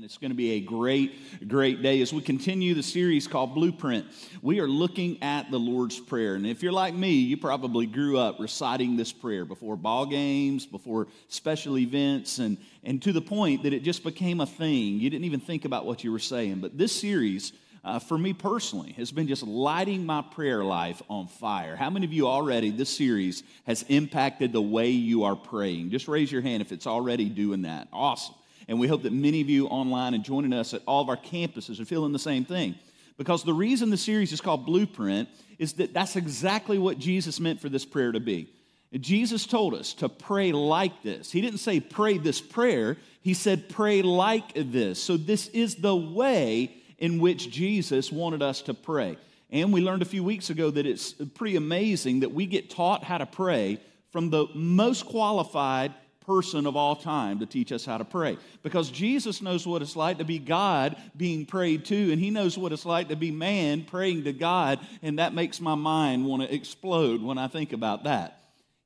And it's going to be a great, great day. As we continue the series called Blueprint, we are looking at the Lord's Prayer. And if you're like me, you probably grew up reciting this prayer before ball games, before special events, and, and to the point that it just became a thing. You didn't even think about what you were saying. But this series, uh, for me personally, has been just lighting my prayer life on fire. How many of you already, this series has impacted the way you are praying? Just raise your hand if it's already doing that. Awesome. And we hope that many of you online and joining us at all of our campuses are feeling the same thing. Because the reason the series is called Blueprint is that that's exactly what Jesus meant for this prayer to be. Jesus told us to pray like this. He didn't say pray this prayer, he said pray like this. So, this is the way in which Jesus wanted us to pray. And we learned a few weeks ago that it's pretty amazing that we get taught how to pray from the most qualified person of all time to teach us how to pray. Because Jesus knows what it's like to be God being prayed to, and He knows what it's like to be man praying to God, and that makes my mind want to explode when I think about that.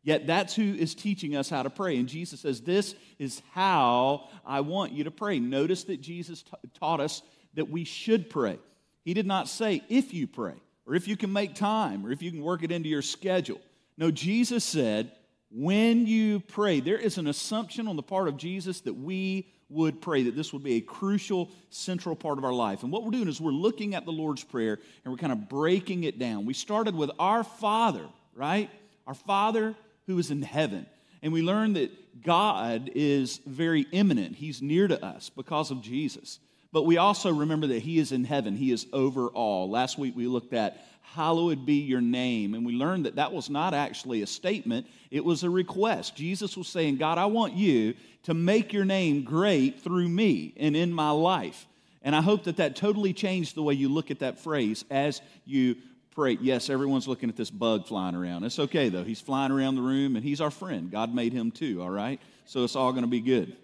Yet that's who is teaching us how to pray. And Jesus says, This is how I want you to pray. Notice that Jesus t- taught us that we should pray. He did not say, if you pray, or if you can make time, or if you can work it into your schedule. No, Jesus said, when you pray, there is an assumption on the part of Jesus that we would pray, that this would be a crucial, central part of our life. And what we're doing is we're looking at the Lord's Prayer and we're kind of breaking it down. We started with our Father, right? Our Father who is in heaven. And we learned that God is very immanent, He's near to us because of Jesus. But we also remember that He is in heaven, He is over all. Last week we looked at hallowed be your name. And we learned that that was not actually a statement, it was a request. Jesus was saying, God, I want you to make your name great through me and in my life. And I hope that that totally changed the way you look at that phrase as you pray. Yes, everyone's looking at this bug flying around. It's okay, though. He's flying around the room and he's our friend. God made him too, all right? So it's all going to be good.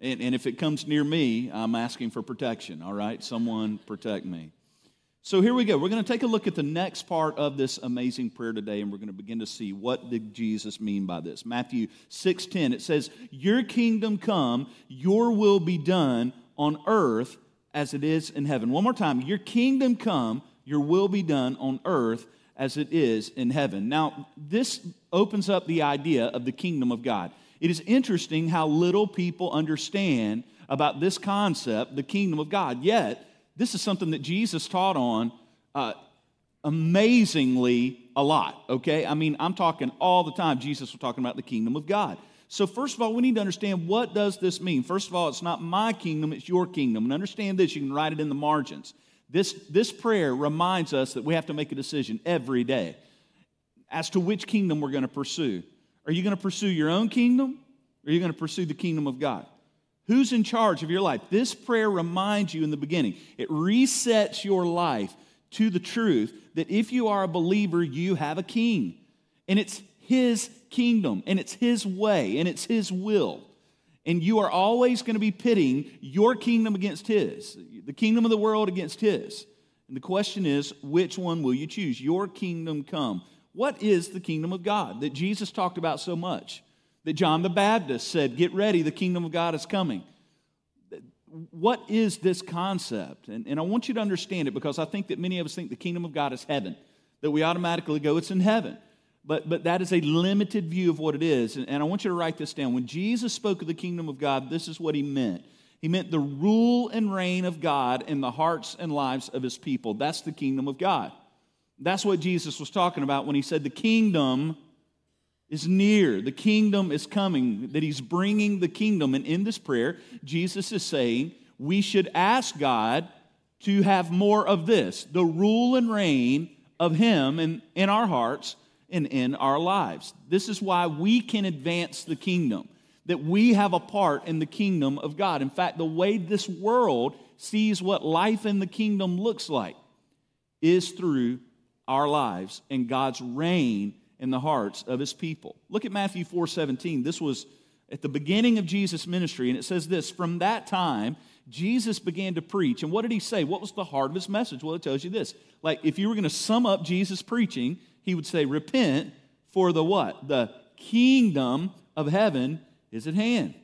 And, and if it comes near me, I'm asking for protection, all right? Someone protect me. So here we go. We're going to take a look at the next part of this amazing prayer today, and we're going to begin to see what did Jesus mean by this. Matthew 6:10, it says, Your kingdom come, your will be done on earth as it is in heaven. One more time, your kingdom come, your will be done on earth as it is in heaven. Now, this opens up the idea of the kingdom of God. It is interesting how little people understand about this concept, the kingdom of God. Yet, this is something that Jesus taught on uh, amazingly a lot, okay? I mean, I'm talking all the time, Jesus was talking about the kingdom of God. So, first of all, we need to understand what does this mean? First of all, it's not my kingdom, it's your kingdom. And understand this, you can write it in the margins. This, this prayer reminds us that we have to make a decision every day as to which kingdom we're going to pursue. Are you going to pursue your own kingdom or are you going to pursue the kingdom of God? Who's in charge of your life? This prayer reminds you in the beginning, it resets your life to the truth that if you are a believer, you have a king. And it's his kingdom, and it's his way, and it's his will. And you are always going to be pitting your kingdom against his, the kingdom of the world against his. And the question is, which one will you choose? Your kingdom come. What is the kingdom of God that Jesus talked about so much? That John the Baptist said, Get ready, the kingdom of God is coming. What is this concept? And, and I want you to understand it because I think that many of us think the kingdom of God is heaven, that we automatically go, It's in heaven. But, but that is a limited view of what it is. And, and I want you to write this down. When Jesus spoke of the kingdom of God, this is what he meant. He meant the rule and reign of God in the hearts and lives of his people. That's the kingdom of God. That's what Jesus was talking about when he said the kingdom is near, the kingdom is coming, that he's bringing the kingdom. And in this prayer, Jesus is saying we should ask God to have more of this the rule and reign of him in, in our hearts and in our lives. This is why we can advance the kingdom, that we have a part in the kingdom of God. In fact, the way this world sees what life in the kingdom looks like is through our lives and God's reign in the hearts of his people. Look at Matthew 4 17. This was at the beginning of Jesus' ministry, and it says this From that time, Jesus began to preach. And what did he say? What was the heart of his message? Well, it tells you this. Like, if you were going to sum up Jesus' preaching, he would say, Repent, for the what? The kingdom of heaven is at hand.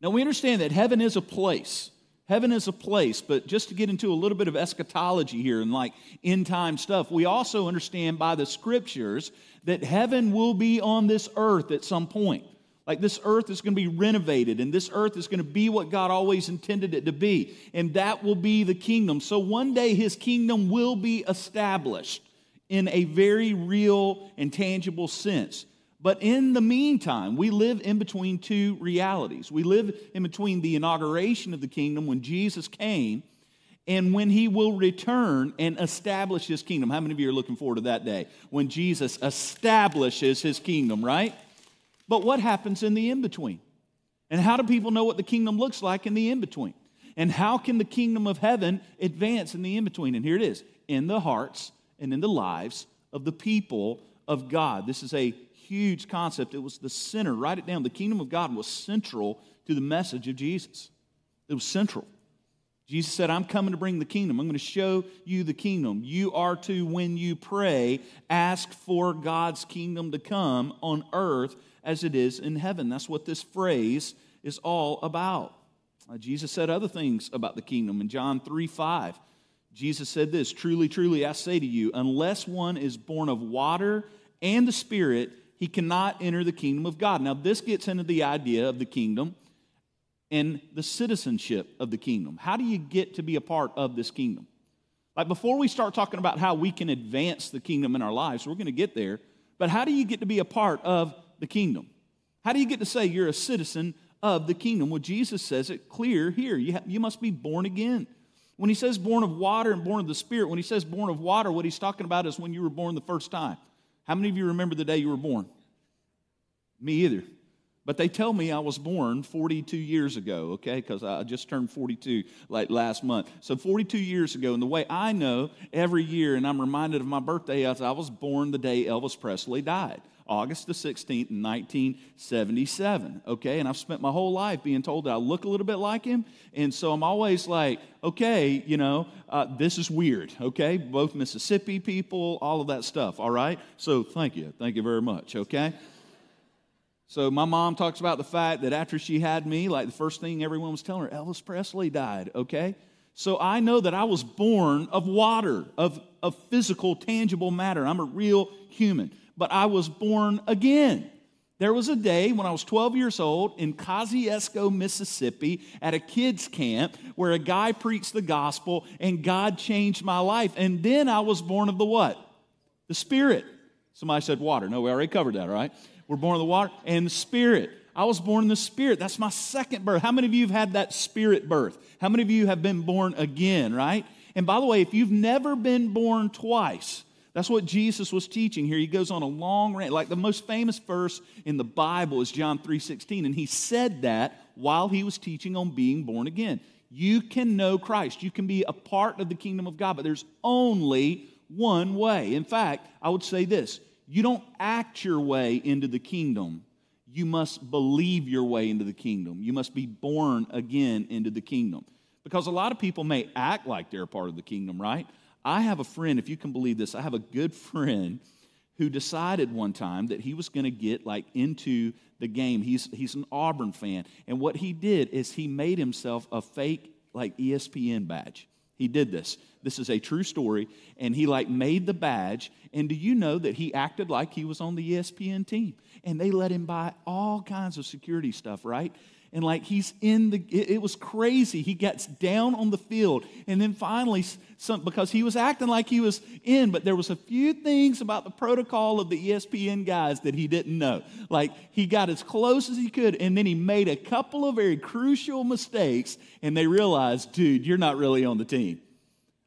Now, we understand that heaven is a place. Heaven is a place, but just to get into a little bit of eschatology here and like end time stuff, we also understand by the scriptures that heaven will be on this earth at some point. Like this earth is going to be renovated, and this earth is going to be what God always intended it to be, and that will be the kingdom. So one day his kingdom will be established in a very real and tangible sense. But in the meantime, we live in between two realities. We live in between the inauguration of the kingdom when Jesus came and when he will return and establish his kingdom. How many of you are looking forward to that day when Jesus establishes his kingdom, right? But what happens in the in between? And how do people know what the kingdom looks like in the in between? And how can the kingdom of heaven advance in the in between? And here it is in the hearts and in the lives of the people of God. This is a huge concept. It was the center. Write it down. The kingdom of God was central to the message of Jesus. It was central. Jesus said, I'm coming to bring the kingdom. I'm going to show you the kingdom. You are to, when you pray, ask for God's kingdom to come on earth as it is in heaven. That's what this phrase is all about. Uh, Jesus said other things about the kingdom in John 3 5. Jesus said this Truly, truly, I say to you, unless one is born of water and the Spirit, he cannot enter the kingdom of God. Now, this gets into the idea of the kingdom and the citizenship of the kingdom. How do you get to be a part of this kingdom? Like, before we start talking about how we can advance the kingdom in our lives, we're going to get there, but how do you get to be a part of the kingdom? How do you get to say you're a citizen of the kingdom? Well, Jesus says it clear here. You, you must be born again. When he says born of water and born of the Spirit, when he says born of water, what he's talking about is when you were born the first time. How many of you remember the day you were born? Me either. But they tell me I was born 42 years ago, okay, because I just turned 42 like last month. So 42 years ago, and the way I know every year, and I'm reminded of my birthday I was born the day Elvis Presley died. August the 16th, 1977. Okay, and I've spent my whole life being told that I look a little bit like him. And so I'm always like, okay, you know, uh, this is weird. Okay, both Mississippi people, all of that stuff. All right, so thank you. Thank you very much. Okay. So my mom talks about the fact that after she had me, like the first thing everyone was telling her, Elvis Presley died, okay? So I know that I was born of water, of, of physical, tangible matter. I'm a real human but I was born again. There was a day when I was 12 years old in Kosciusko, Mississippi, at a kids' camp where a guy preached the gospel and God changed my life. And then I was born of the what? The Spirit. Somebody said water. No, we already covered that, right? We're born of the water and the Spirit. I was born in the Spirit. That's my second birth. How many of you have had that Spirit birth? How many of you have been born again, right? And by the way, if you've never been born twice, that's what Jesus was teaching here. He goes on a long rant. Like the most famous verse in the Bible is John 3:16, and he said that while he was teaching on being born again. You can know Christ. You can be a part of the kingdom of God, but there's only one way. In fact, I would say this, you don't act your way into the kingdom. You must believe your way into the kingdom. You must be born again into the kingdom. Because a lot of people may act like they're a part of the kingdom, right? I have a friend, if you can believe this, I have a good friend who decided one time that he was going to get like into the game. He's, he's an Auburn fan. And what he did is he made himself a fake like ESPN badge. He did this. This is a true story. And he like made the badge. And do you know that he acted like he was on the ESPN team? And they let him by all kinds of security stuff, right? And like he's in the it, was crazy. He gets down on the field. And then finally some, because he was acting like he was in but there was a few things about the protocol of the espn guys that he didn't know. Like he got as close as he could and then he made a couple of very crucial mistakes and they realized dude you're not really on the team.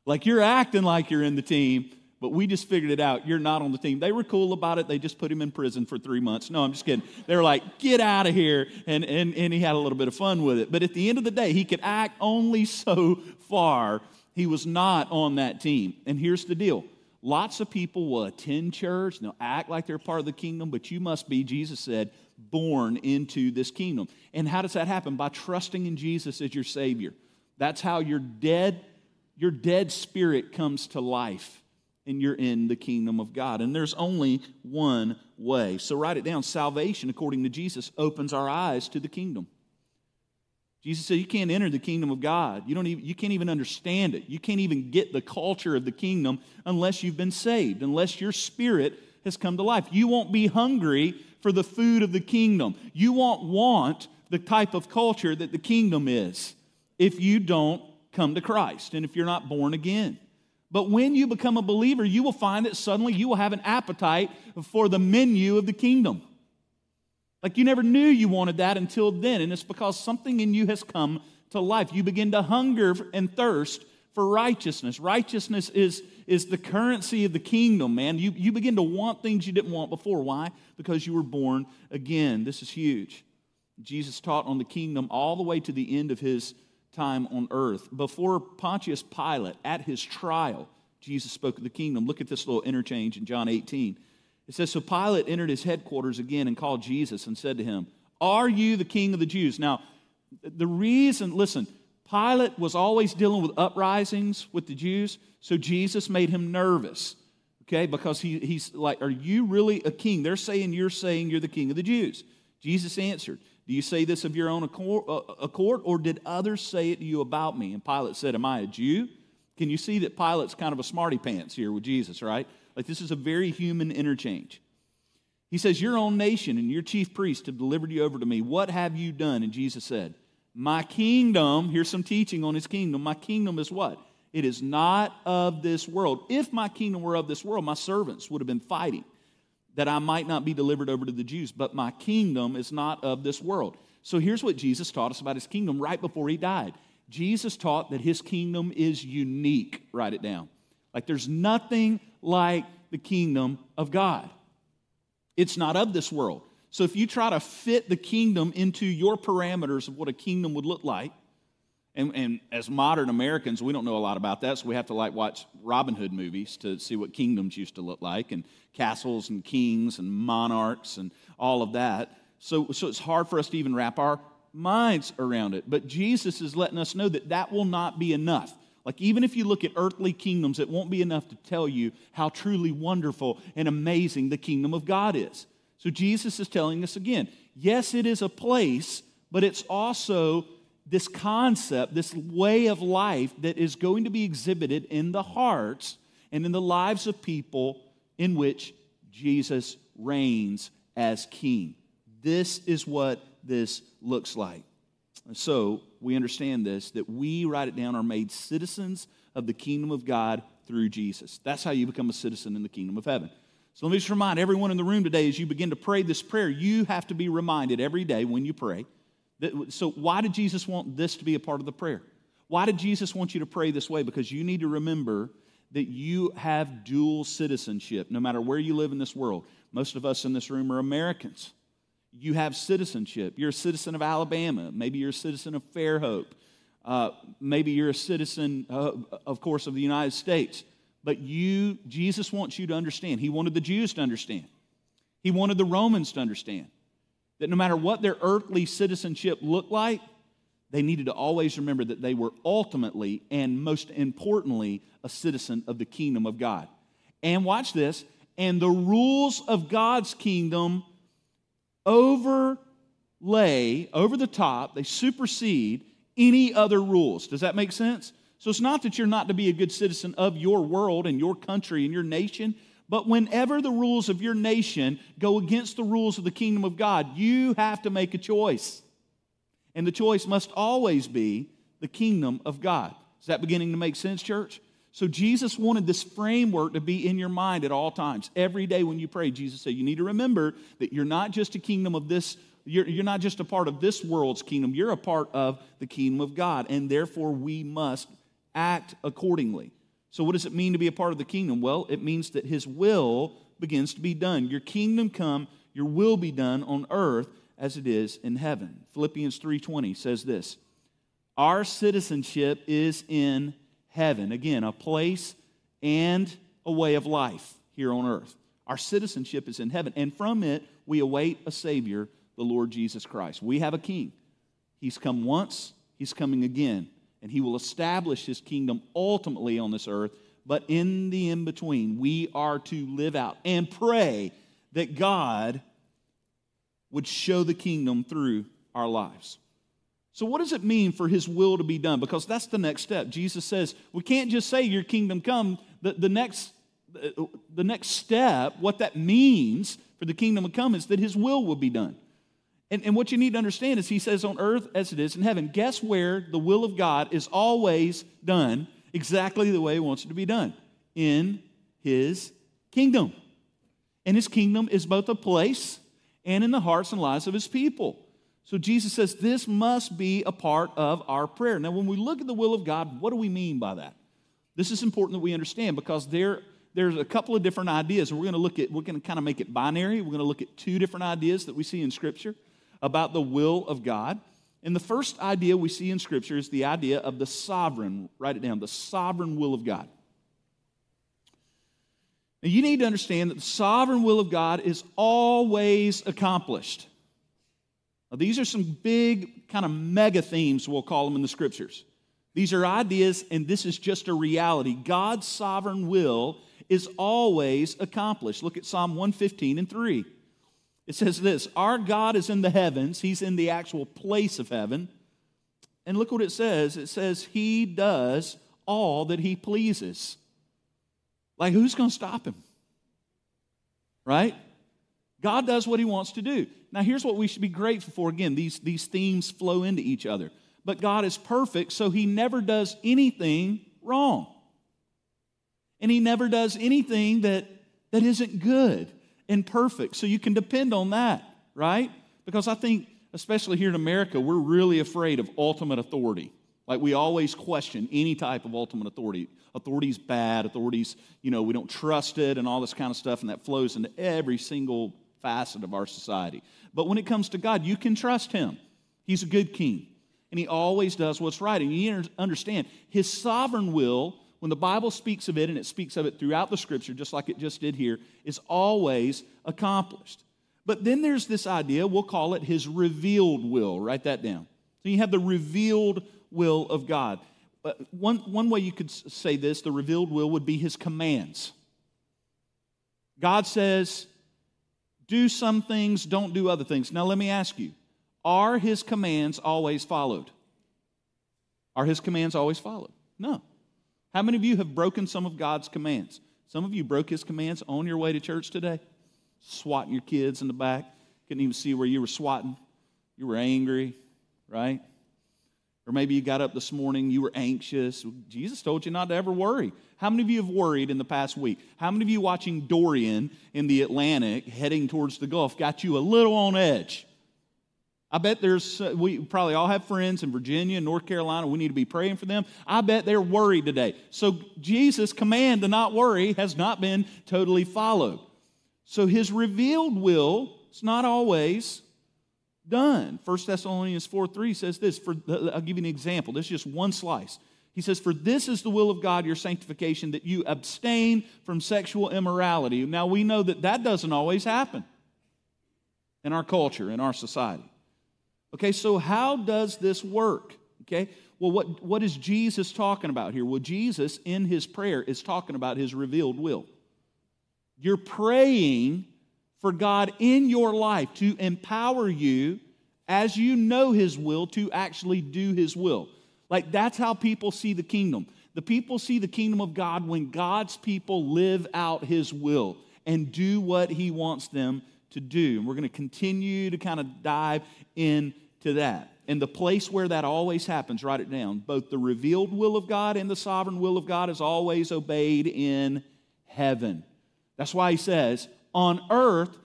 Like you're acting like you're in the team but we just figured it out. You're not on the team. They were cool about it. They just put him in prison for three months. No, I'm just kidding. They were like, get out of here. And, and, and he had a little bit of fun with it. But at the end of the day, he could act only so far. He was not on that team. And here's the deal lots of people will attend church, they'll act like they're part of the kingdom, but you must be, Jesus said, born into this kingdom. And how does that happen? By trusting in Jesus as your Savior. That's how your dead, your dead spirit comes to life and you're in the kingdom of God. And there's only one way. So write it down. Salvation, according to Jesus, opens our eyes to the kingdom. Jesus said, You can't enter the kingdom of God. You, don't even, you can't even understand it. You can't even get the culture of the kingdom unless you've been saved, unless your spirit has come to life. You won't be hungry for the food of the kingdom. You won't want the type of culture that the kingdom is if you don't come to Christ and if you're not born again. But when you become a believer, you will find that suddenly you will have an appetite for the menu of the kingdom. Like you never knew you wanted that until then. And it's because something in you has come to life. You begin to hunger and thirst for righteousness. Righteousness is, is the currency of the kingdom, man. You, you begin to want things you didn't want before. Why? Because you were born again. This is huge. Jesus taught on the kingdom all the way to the end of his time on earth. Before Pontius Pilate, at his trial, Jesus spoke of the kingdom. Look at this little interchange in John 18. It says, So Pilate entered his headquarters again and called Jesus and said to him, Are you the king of the Jews? Now, the reason, listen, Pilate was always dealing with uprisings with the Jews, so Jesus made him nervous, okay, because he, he's like, Are you really a king? They're saying you're saying you're the king of the Jews. Jesus answered, Do you say this of your own uh, accord, or did others say it to you about me? And Pilate said, Am I a Jew? Can you see that Pilate's kind of a smarty pants here with Jesus, right? Like this is a very human interchange. He says, Your own nation and your chief priest have delivered you over to me. What have you done? And Jesus said, My kingdom, here's some teaching on his kingdom. My kingdom is what? It is not of this world. If my kingdom were of this world, my servants would have been fighting that I might not be delivered over to the Jews. But my kingdom is not of this world. So here's what Jesus taught us about his kingdom right before he died. Jesus taught that his kingdom is unique. Write it down. Like there's nothing like the kingdom of God. It's not of this world. So if you try to fit the kingdom into your parameters of what a kingdom would look like, and, and, as modern Americans, we don't know a lot about that, so we have to like watch Robin Hood movies to see what kingdoms used to look like, and castles and kings and monarchs and all of that. So, so it's hard for us to even wrap our minds around it. But Jesus is letting us know that that will not be enough. Like, even if you look at earthly kingdoms, it won't be enough to tell you how truly wonderful and amazing the kingdom of God is. So, Jesus is telling us again yes, it is a place, but it's also this concept, this way of life that is going to be exhibited in the hearts and in the lives of people in which Jesus reigns as king. This is what this looks like. So we understand this that we, write it down, are made citizens of the kingdom of God through Jesus. That's how you become a citizen in the kingdom of heaven. So let me just remind everyone in the room today as you begin to pray this prayer, you have to be reminded every day when you pray. So, why did Jesus want this to be a part of the prayer? Why did Jesus want you to pray this way? Because you need to remember that you have dual citizenship no matter where you live in this world. Most of us in this room are Americans you have citizenship. You're a citizen of Alabama. Maybe you're a citizen of Fairhope. Uh, maybe you're a citizen, uh, of course, of the United States. But you, Jesus wants you to understand. He wanted the Jews to understand. He wanted the Romans to understand that no matter what their earthly citizenship looked like, they needed to always remember that they were ultimately and most importantly a citizen of the kingdom of God. And watch this, and the rules of God's kingdom overlay, over the top, they supersede any other rules. Does that make sense? So it's not that you're not to be a good citizen of your world and your country and your nation, but whenever the rules of your nation go against the rules of the kingdom of God, you have to make a choice. And the choice must always be the kingdom of God. Is that beginning to make sense, church? So Jesus wanted this framework to be in your mind at all times. Every day when you pray, Jesus said, you need to remember that you're not just a kingdom of this, you're, you're not just a part of this world's kingdom, you're a part of the kingdom of God. And therefore, we must act accordingly. So, what does it mean to be a part of the kingdom? Well, it means that his will begins to be done. Your kingdom come, your will be done on earth as it is in heaven. Philippians 3:20 says this: Our citizenship is in heaven. Again, a place and a way of life here on earth. Our citizenship is in heaven, and from it we await a Savior, the Lord Jesus Christ. We have a King. He's come once, He's coming again, and He will establish His kingdom ultimately on this earth. But in the in between, we are to live out and pray that God would show the kingdom through our lives. So, what does it mean for his will to be done? Because that's the next step. Jesus says, we can't just say, Your kingdom come. The, the, next, the next step, what that means for the kingdom to come, is that his will will be done. And, and what you need to understand is he says, On earth as it is in heaven. Guess where the will of God is always done exactly the way he wants it to be done? In his kingdom. And his kingdom is both a place and in the hearts and lives of his people. So Jesus says this must be a part of our prayer. Now, when we look at the will of God, what do we mean by that? This is important that we understand because there, there's a couple of different ideas. and We're going to look at, we're going to kind of make it binary. We're going to look at two different ideas that we see in Scripture about the will of God. And the first idea we see in Scripture is the idea of the sovereign, write it down, the sovereign will of God. Now, you need to understand that the sovereign will of God is always accomplished. Now, these are some big, kind of mega themes, we'll call them in the scriptures. These are ideas, and this is just a reality. God's sovereign will is always accomplished. Look at Psalm 115 and 3. It says this Our God is in the heavens, He's in the actual place of heaven. And look what it says it says, He does all that He pleases. Like, who's going to stop Him? Right? God does what he wants to do. Now, here's what we should be grateful for. Again, these, these themes flow into each other. But God is perfect, so he never does anything wrong. And he never does anything that, that isn't good and perfect. So you can depend on that, right? Because I think, especially here in America, we're really afraid of ultimate authority. Like we always question any type of ultimate authority. Authority's bad, authority's, you know, we don't trust it and all this kind of stuff, and that flows into every single facet of our society. But when it comes to God, you can trust Him. He's a good king, and He always does what's right. And you understand His sovereign will, when the Bible speaks of it, and it speaks of it throughout the scripture, just like it just did here, is always accomplished. But then there's this idea, we'll call it His revealed will. Write that down. So you have the revealed will of God. But one, one way you could say this, the revealed will, would be His commands. God says, do some things, don't do other things. Now, let me ask you are his commands always followed? Are his commands always followed? No. How many of you have broken some of God's commands? Some of you broke his commands on your way to church today, swatting your kids in the back. Couldn't even see where you were swatting. You were angry, right? Or maybe you got up this morning, you were anxious. Jesus told you not to ever worry. How many of you have worried in the past week? How many of you watching Dorian in the Atlantic heading towards the Gulf got you a little on edge? I bet there's, uh, we probably all have friends in Virginia and North Carolina. We need to be praying for them. I bet they're worried today. So Jesus' command to not worry has not been totally followed. So his revealed will is not always done. 1 Thessalonians 4 3 says this. For, I'll give you an example. This is just one slice. He says, For this is the will of God, your sanctification, that you abstain from sexual immorality. Now, we know that that doesn't always happen in our culture, in our society. Okay, so how does this work? Okay, well, what, what is Jesus talking about here? Well, Jesus, in his prayer, is talking about his revealed will. You're praying for God in your life to empower you as you know His will to actually do His will. Like that's how people see the kingdom. The people see the kingdom of God when God's people live out His will and do what He wants them to do. And we're going to continue to kind of dive into that. And the place where that always happens, write it down. Both the revealed will of God and the sovereign will of God is always obeyed in heaven. That's why he says, on earth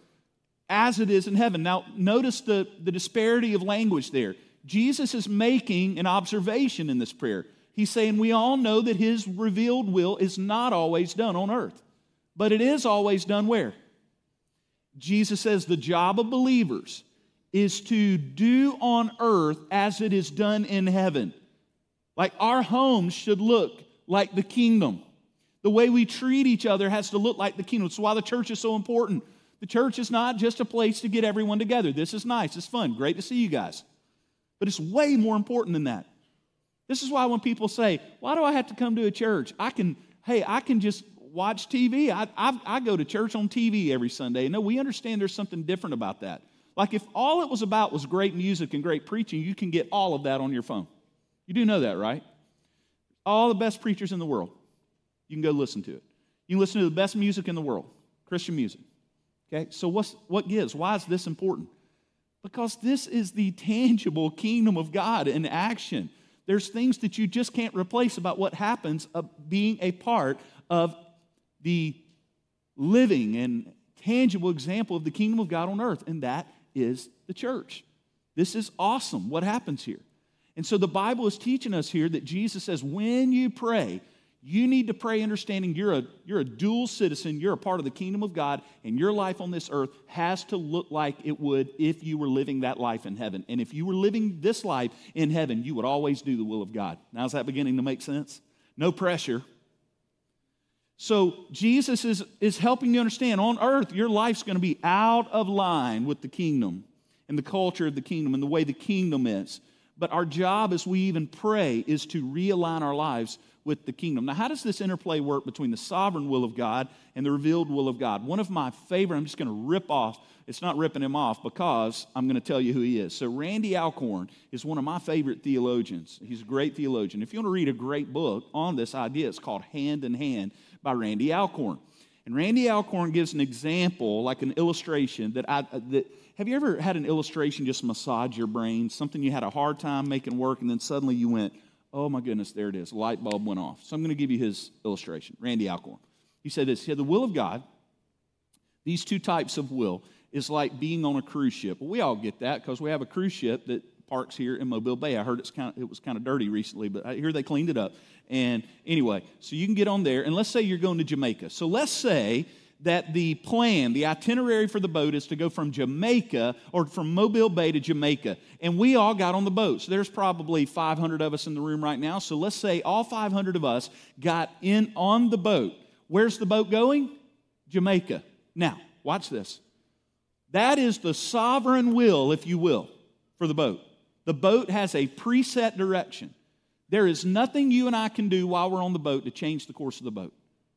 as it is in heaven. Now, notice the, the disparity of language there. Jesus is making an observation in this prayer. He's saying, We all know that his revealed will is not always done on earth, but it is always done where? Jesus says the job of believers is to do on earth as it is done in heaven. Like our homes should look like the kingdom. The way we treat each other has to look like the kingdom. That's why the church is so important. The church is not just a place to get everyone together. This is nice, it's fun, great to see you guys. But it's way more important than that. This is why when people say, Why do I have to come to a church? I can, hey, I can just watch TV. I, I, I go to church on TV every Sunday. No, we understand there's something different about that. Like if all it was about was great music and great preaching, you can get all of that on your phone. You do know that, right? All the best preachers in the world. You can go listen to it. You can listen to the best music in the world, Christian music. Okay, so what's, what gives? Why is this important? Because this is the tangible kingdom of God in action. There's things that you just can't replace about what happens of being a part of the living and tangible example of the kingdom of God on earth, and that is the church. This is awesome what happens here. And so the Bible is teaching us here that Jesus says, when you pray, you need to pray understanding you're a, you're a dual citizen, you're a part of the kingdom of God, and your life on this earth has to look like it would if you were living that life in heaven. And if you were living this life in heaven, you would always do the will of God. Now, is that beginning to make sense? No pressure. So, Jesus is, is helping you understand on earth, your life's going to be out of line with the kingdom and the culture of the kingdom and the way the kingdom is. But our job as we even pray is to realign our lives with the kingdom. Now, how does this interplay work between the sovereign will of God and the revealed will of God? One of my favorite, I'm just going to rip off, it's not ripping him off because I'm going to tell you who he is. So, Randy Alcorn is one of my favorite theologians. He's a great theologian. If you want to read a great book on this idea, it's called Hand in Hand by Randy Alcorn. And Randy Alcorn gives an example, like an illustration that I, uh, that, have you ever had an illustration just massage your brain? Something you had a hard time making work, and then suddenly you went, Oh my goodness, there it is. light bulb went off. So I'm going to give you his illustration. Randy Alcorn. He said this. He said, The will of God, these two types of will, is like being on a cruise ship. We all get that because we have a cruise ship that parks here in Mobile Bay. I heard it's kind of, it was kind of dirty recently, but I hear they cleaned it up. And anyway, so you can get on there, and let's say you're going to Jamaica. So let's say that the plan, the itinerary for the boat is to go from Jamaica or from Mobile Bay to Jamaica. And we all got on the boat. So there's probably 500 of us in the room right now. So let's say all 500 of us got in on the boat. Where's the boat going? Jamaica. Now, watch this. That is the sovereign will, if you will, for the boat. The boat has a preset direction. There is nothing you and I can do while we're on the boat to change the course of the boat.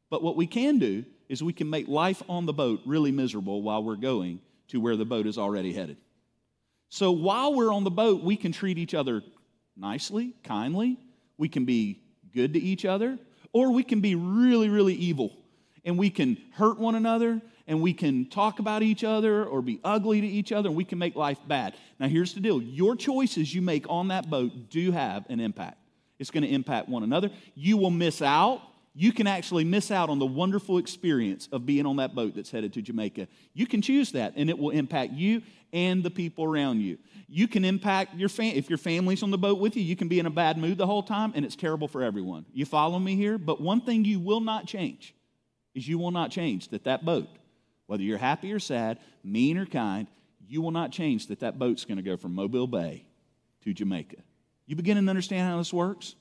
But what we can do is we can make life on the boat really miserable while we're going to where the boat is already headed. So while we're on the boat, we can treat each other nicely, kindly. We can be good to each other, or we can be really, really evil. And we can hurt one another, and we can talk about each other, or be ugly to each other, and we can make life bad. Now, here's the deal your choices you make on that boat do have an impact. It's going to impact one another. You will miss out you can actually miss out on the wonderful experience of being on that boat that's headed to Jamaica. You can choose that, and it will impact you and the people around you. You can impact your family. If your family's on the boat with you, you can be in a bad mood the whole time, and it's terrible for everyone. You follow me here? But one thing you will not change is you will not change that that boat, whether you're happy or sad, mean or kind, you will not change that that boat's going to go from Mobile Bay to Jamaica. You beginning to understand how this works?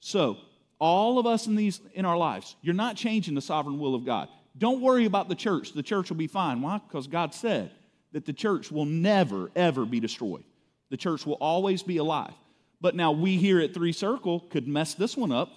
So, all of us in these in our lives you're not changing the sovereign will of god. Don't worry about the church. The church will be fine. Why? Because god said that the church will never ever be destroyed. The church will always be alive. But now we here at three circle could mess this one up.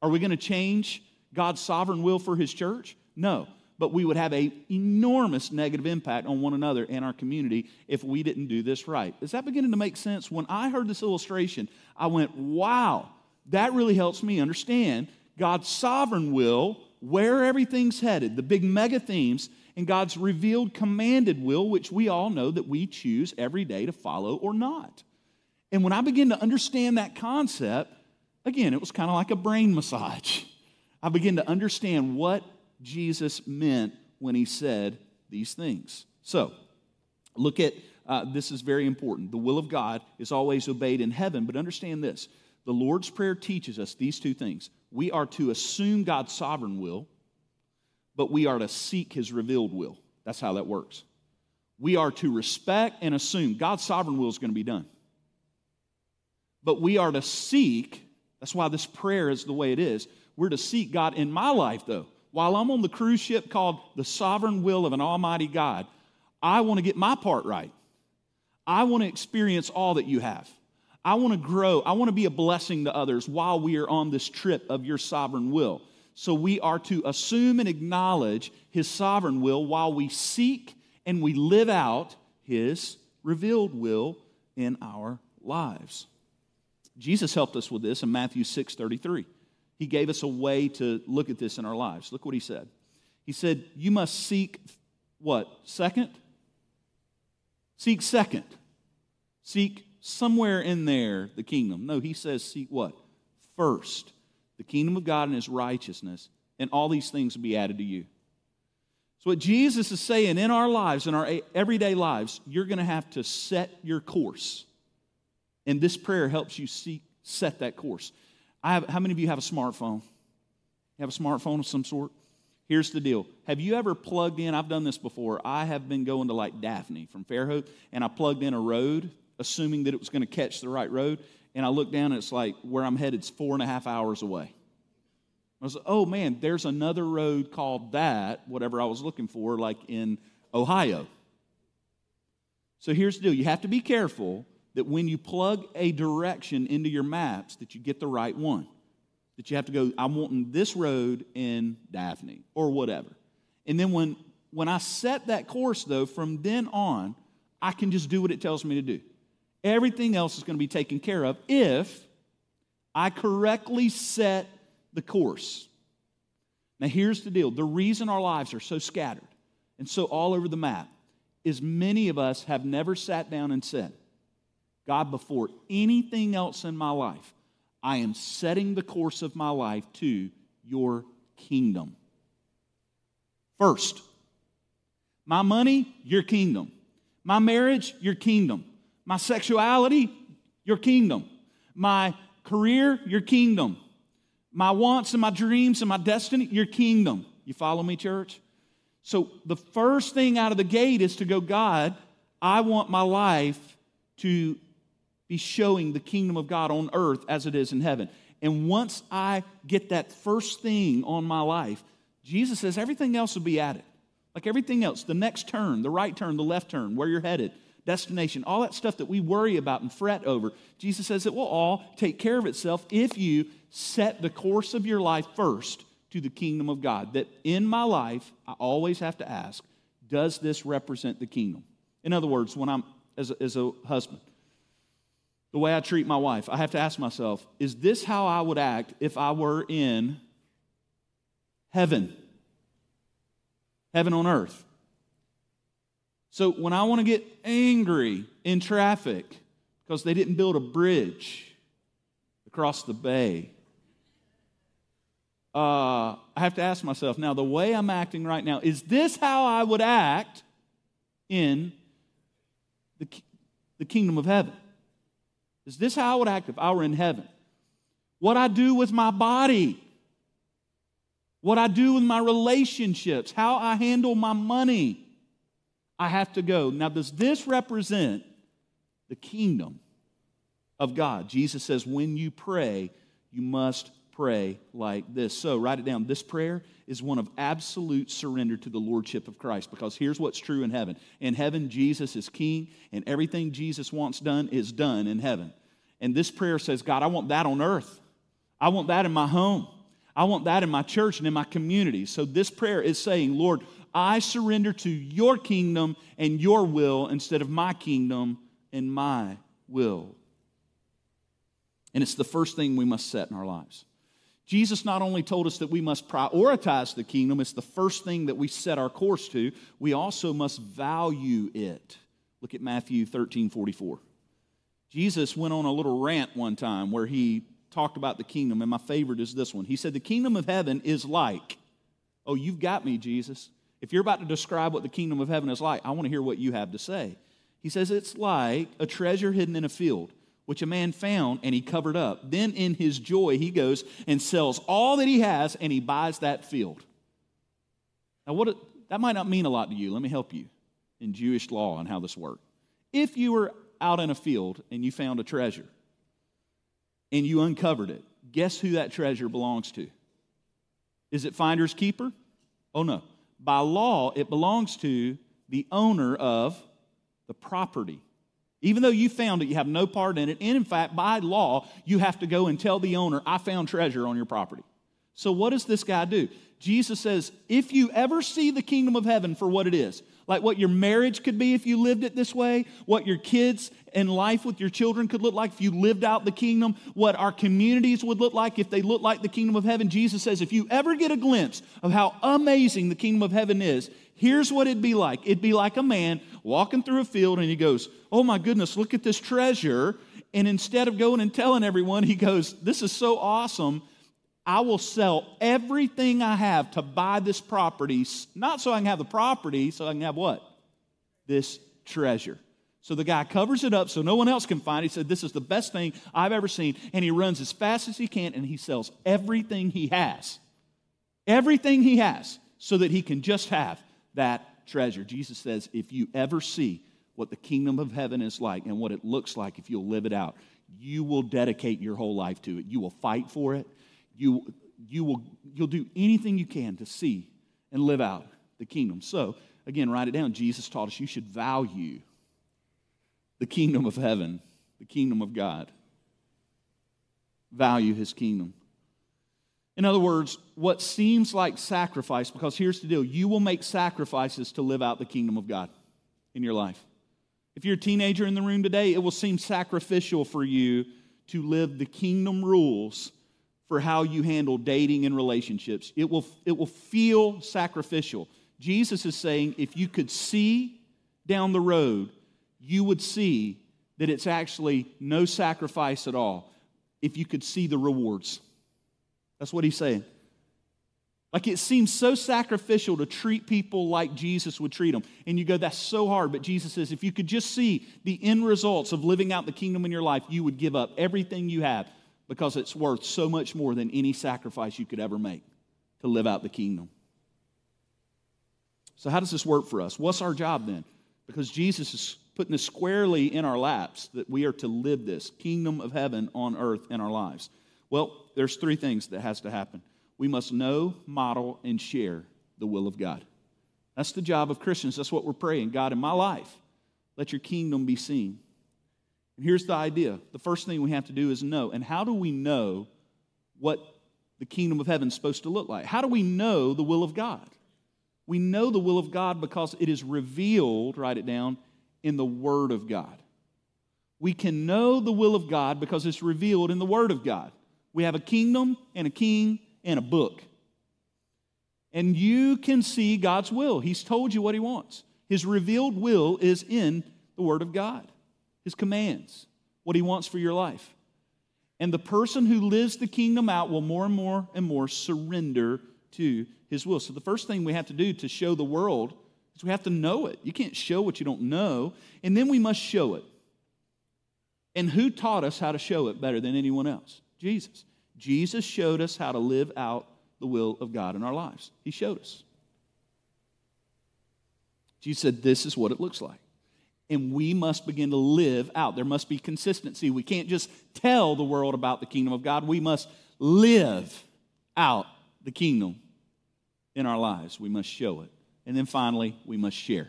Are we going to change god's sovereign will for his church? No but we would have an enormous negative impact on one another and our community if we didn't do this right is that beginning to make sense when i heard this illustration i went wow that really helps me understand God's sovereign will, where everything's headed, the big mega themes, and God's revealed commanded will, which we all know that we choose every day to follow or not. And when I begin to understand that concept, again, it was kind of like a brain massage. I begin to understand what Jesus meant when he said these things. So, look at uh, this is very important. The will of God is always obeyed in heaven, but understand this the Lord's Prayer teaches us these two things. We are to assume God's sovereign will, but we are to seek his revealed will. That's how that works. We are to respect and assume God's sovereign will is going to be done. But we are to seek, that's why this prayer is the way it is. We're to seek God in my life, though. While I'm on the cruise ship called the sovereign will of an almighty God, I want to get my part right. I want to experience all that you have. I want to grow. I want to be a blessing to others while we are on this trip of your sovereign will. So we are to assume and acknowledge his sovereign will while we seek and we live out his revealed will in our lives. Jesus helped us with this in Matthew 6 33. He gave us a way to look at this in our lives. Look what he said. He said, You must seek what? Second? Seek second. Seek somewhere in there the kingdom. No, he says, Seek what? First, the kingdom of God and his righteousness, and all these things will be added to you. So, what Jesus is saying in our lives, in our everyday lives, you're going to have to set your course. And this prayer helps you see, set that course. I have, how many of you have a smartphone? You have a smartphone of some sort? Here's the deal. Have you ever plugged in? I've done this before. I have been going to like Daphne from Fairhope, and I plugged in a road, assuming that it was going to catch the right road. And I look down, and it's like where I'm headed is four and a half hours away. I was like, oh man, there's another road called that, whatever I was looking for, like in Ohio. So here's the deal you have to be careful that when you plug a direction into your maps, that you get the right one. That you have to go, I'm wanting this road in Daphne or whatever. And then when, when I set that course, though, from then on, I can just do what it tells me to do. Everything else is going to be taken care of if I correctly set the course. Now, here's the deal the reason our lives are so scattered and so all over the map is many of us have never sat down and said, God, before anything else in my life, I am setting the course of my life to your kingdom. First, my money, your kingdom. My marriage, your kingdom. My sexuality, your kingdom. My career, your kingdom my wants and my dreams and my destiny, your kingdom. You follow me, church? So the first thing out of the gate is to go, God, I want my life to be showing the kingdom of God on earth as it is in heaven. And once I get that first thing on my life, Jesus says everything else will be added. Like everything else, the next turn, the right turn, the left turn, where you're headed, destination, all that stuff that we worry about and fret over, Jesus says it will all take care of itself if you set the course of your life first to the kingdom of God. That in my life, I always have to ask, does this represent the kingdom? In other words, when I'm as a, as a husband, the way I treat my wife, I have to ask myself, is this how I would act if I were in heaven? Heaven on earth. So when I want to get angry in traffic because they didn't build a bridge across the bay, uh, I have to ask myself now, the way I'm acting right now, is this how I would act in the, the kingdom of heaven? Is this how I would act if I were in heaven? What I do with my body, what I do with my relationships, how I handle my money I have to go. Now, does this represent the kingdom of God? Jesus says, when you pray, you must pray like this. So, write it down. This prayer is one of absolute surrender to the Lordship of Christ because here's what's true in heaven. In heaven, Jesus is king, and everything Jesus wants done is done in heaven. And this prayer says, God, I want that on earth. I want that in my home. I want that in my church and in my community. So, this prayer is saying, Lord, I surrender to your kingdom and your will instead of my kingdom and my will. And it's the first thing we must set in our lives. Jesus not only told us that we must prioritize the kingdom, it's the first thing that we set our course to, we also must value it. Look at Matthew 13 44. Jesus went on a little rant one time where he talked about the kingdom, and my favorite is this one. He said, The kingdom of heaven is like, oh, you've got me, Jesus. If you're about to describe what the kingdom of heaven is like, I want to hear what you have to say. He says it's like a treasure hidden in a field, which a man found and he covered up. Then in his joy, he goes and sells all that he has and he buys that field. Now, what that might not mean a lot to you. Let me help you in Jewish law and how this worked. If you were out in a field and you found a treasure and you uncovered it, guess who that treasure belongs to? Is it finder's keeper? Oh no by law, it belongs to the owner of the property. Even though you found it, you have no part in it. And in fact, by law, you have to go and tell the owner, I found treasure on your property. So, what does this guy do? Jesus says, if you ever see the kingdom of heaven for what it is, like what your marriage could be if you lived it this way, what your kids and life with your children could look like if you lived out the kingdom, what our communities would look like if they looked like the kingdom of heaven. Jesus says, if you ever get a glimpse of how amazing the kingdom of heaven is, here's what it'd be like. It'd be like a man walking through a field and he goes, Oh my goodness, look at this treasure. And instead of going and telling everyone, he goes, This is so awesome. I will sell everything I have to buy this property, not so I can have the property, so I can have what? This treasure. So the guy covers it up so no one else can find it. He said, This is the best thing I've ever seen. And he runs as fast as he can and he sells everything he has. Everything he has so that he can just have that treasure. Jesus says, If you ever see what the kingdom of heaven is like and what it looks like if you'll live it out, you will dedicate your whole life to it. You will fight for it you, you will, you'll do anything you can to see and live out the kingdom. So, again, write it down. Jesus taught us you should value the kingdom of heaven, the kingdom of God. Value his kingdom. In other words, what seems like sacrifice, because here's the deal you will make sacrifices to live out the kingdom of God in your life. If you're a teenager in the room today, it will seem sacrificial for you to live the kingdom rules for how you handle dating and relationships. It will, it will feel sacrificial. Jesus is saying if you could see down the road, you would see that it's actually no sacrifice at all if you could see the rewards. That's what he's saying. Like it seems so sacrificial to treat people like Jesus would treat them. And you go, that's so hard. But Jesus says, if you could just see the end results of living out the kingdom in your life, you would give up everything you have because it's worth so much more than any sacrifice you could ever make to live out the kingdom. So, how does this work for us? What's our job then? Because Jesus is putting this squarely in our laps that we are to live this kingdom of heaven on earth in our lives. Well, there's three things that has to happen. We must know, model, and share the will of God. That's the job of Christians. That's what we're praying. God, in my life, let your kingdom be seen. And here's the idea the first thing we have to do is know. And how do we know what the kingdom of heaven is supposed to look like? How do we know the will of God? We know the will of God because it is revealed, write it down, in the Word of God. We can know the will of God because it's revealed in the Word of God. We have a kingdom and a king and a book. And you can see God's will. He's told you what He wants. His revealed will is in the Word of God his commands, what he wants for your life. And the person who lives the kingdom out will more and more and more surrender to his will. So the first thing we have to do to show the world is we have to know it. You can't show what you don't know, and then we must show it. And who taught us how to show it better than anyone else? Jesus. Jesus showed us how to live out the will of God in our lives. He showed us. Jesus said, This is what it looks like and we must begin to live out. There must be consistency. We can't just tell the world about the kingdom of God, we must live out the kingdom in our lives. We must show it. And then finally, we must share.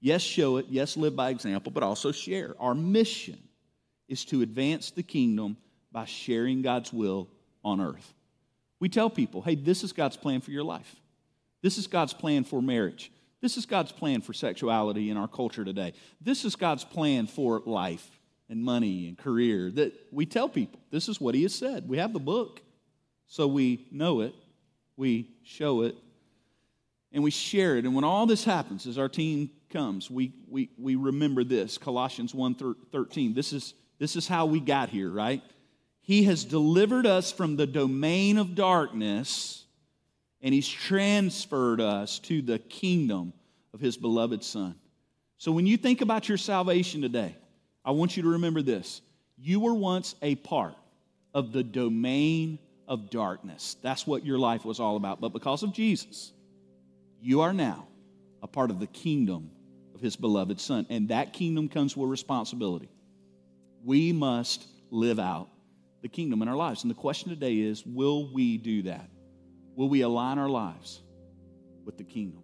Yes, show it. Yes, live by example, but also share. Our mission is to advance the kingdom by sharing God's will on earth. We tell people, hey, this is God's plan for your life. This is God's plan for marriage. This is God's plan for sexuality in our culture today. This is God's plan for life and money and career. That we tell people this is what He has said. We have the book, so we know it, we show it, and we share it. And when all this happens, as our team comes, we, we, we remember this Colossians 1 13. This is, this is how we got here, right? He has delivered us from the domain of darkness and he's transferred us to the kingdom of his beloved Son. So when you think about your salvation today, I want you to remember this. You were once a part of the domain of darkness. That's what your life was all about. But because of Jesus, you are now a part of the kingdom of his beloved Son. And that kingdom comes with responsibility. We must live out the kingdom in our lives. And the question today is will we do that? Will we align our lives with the kingdom?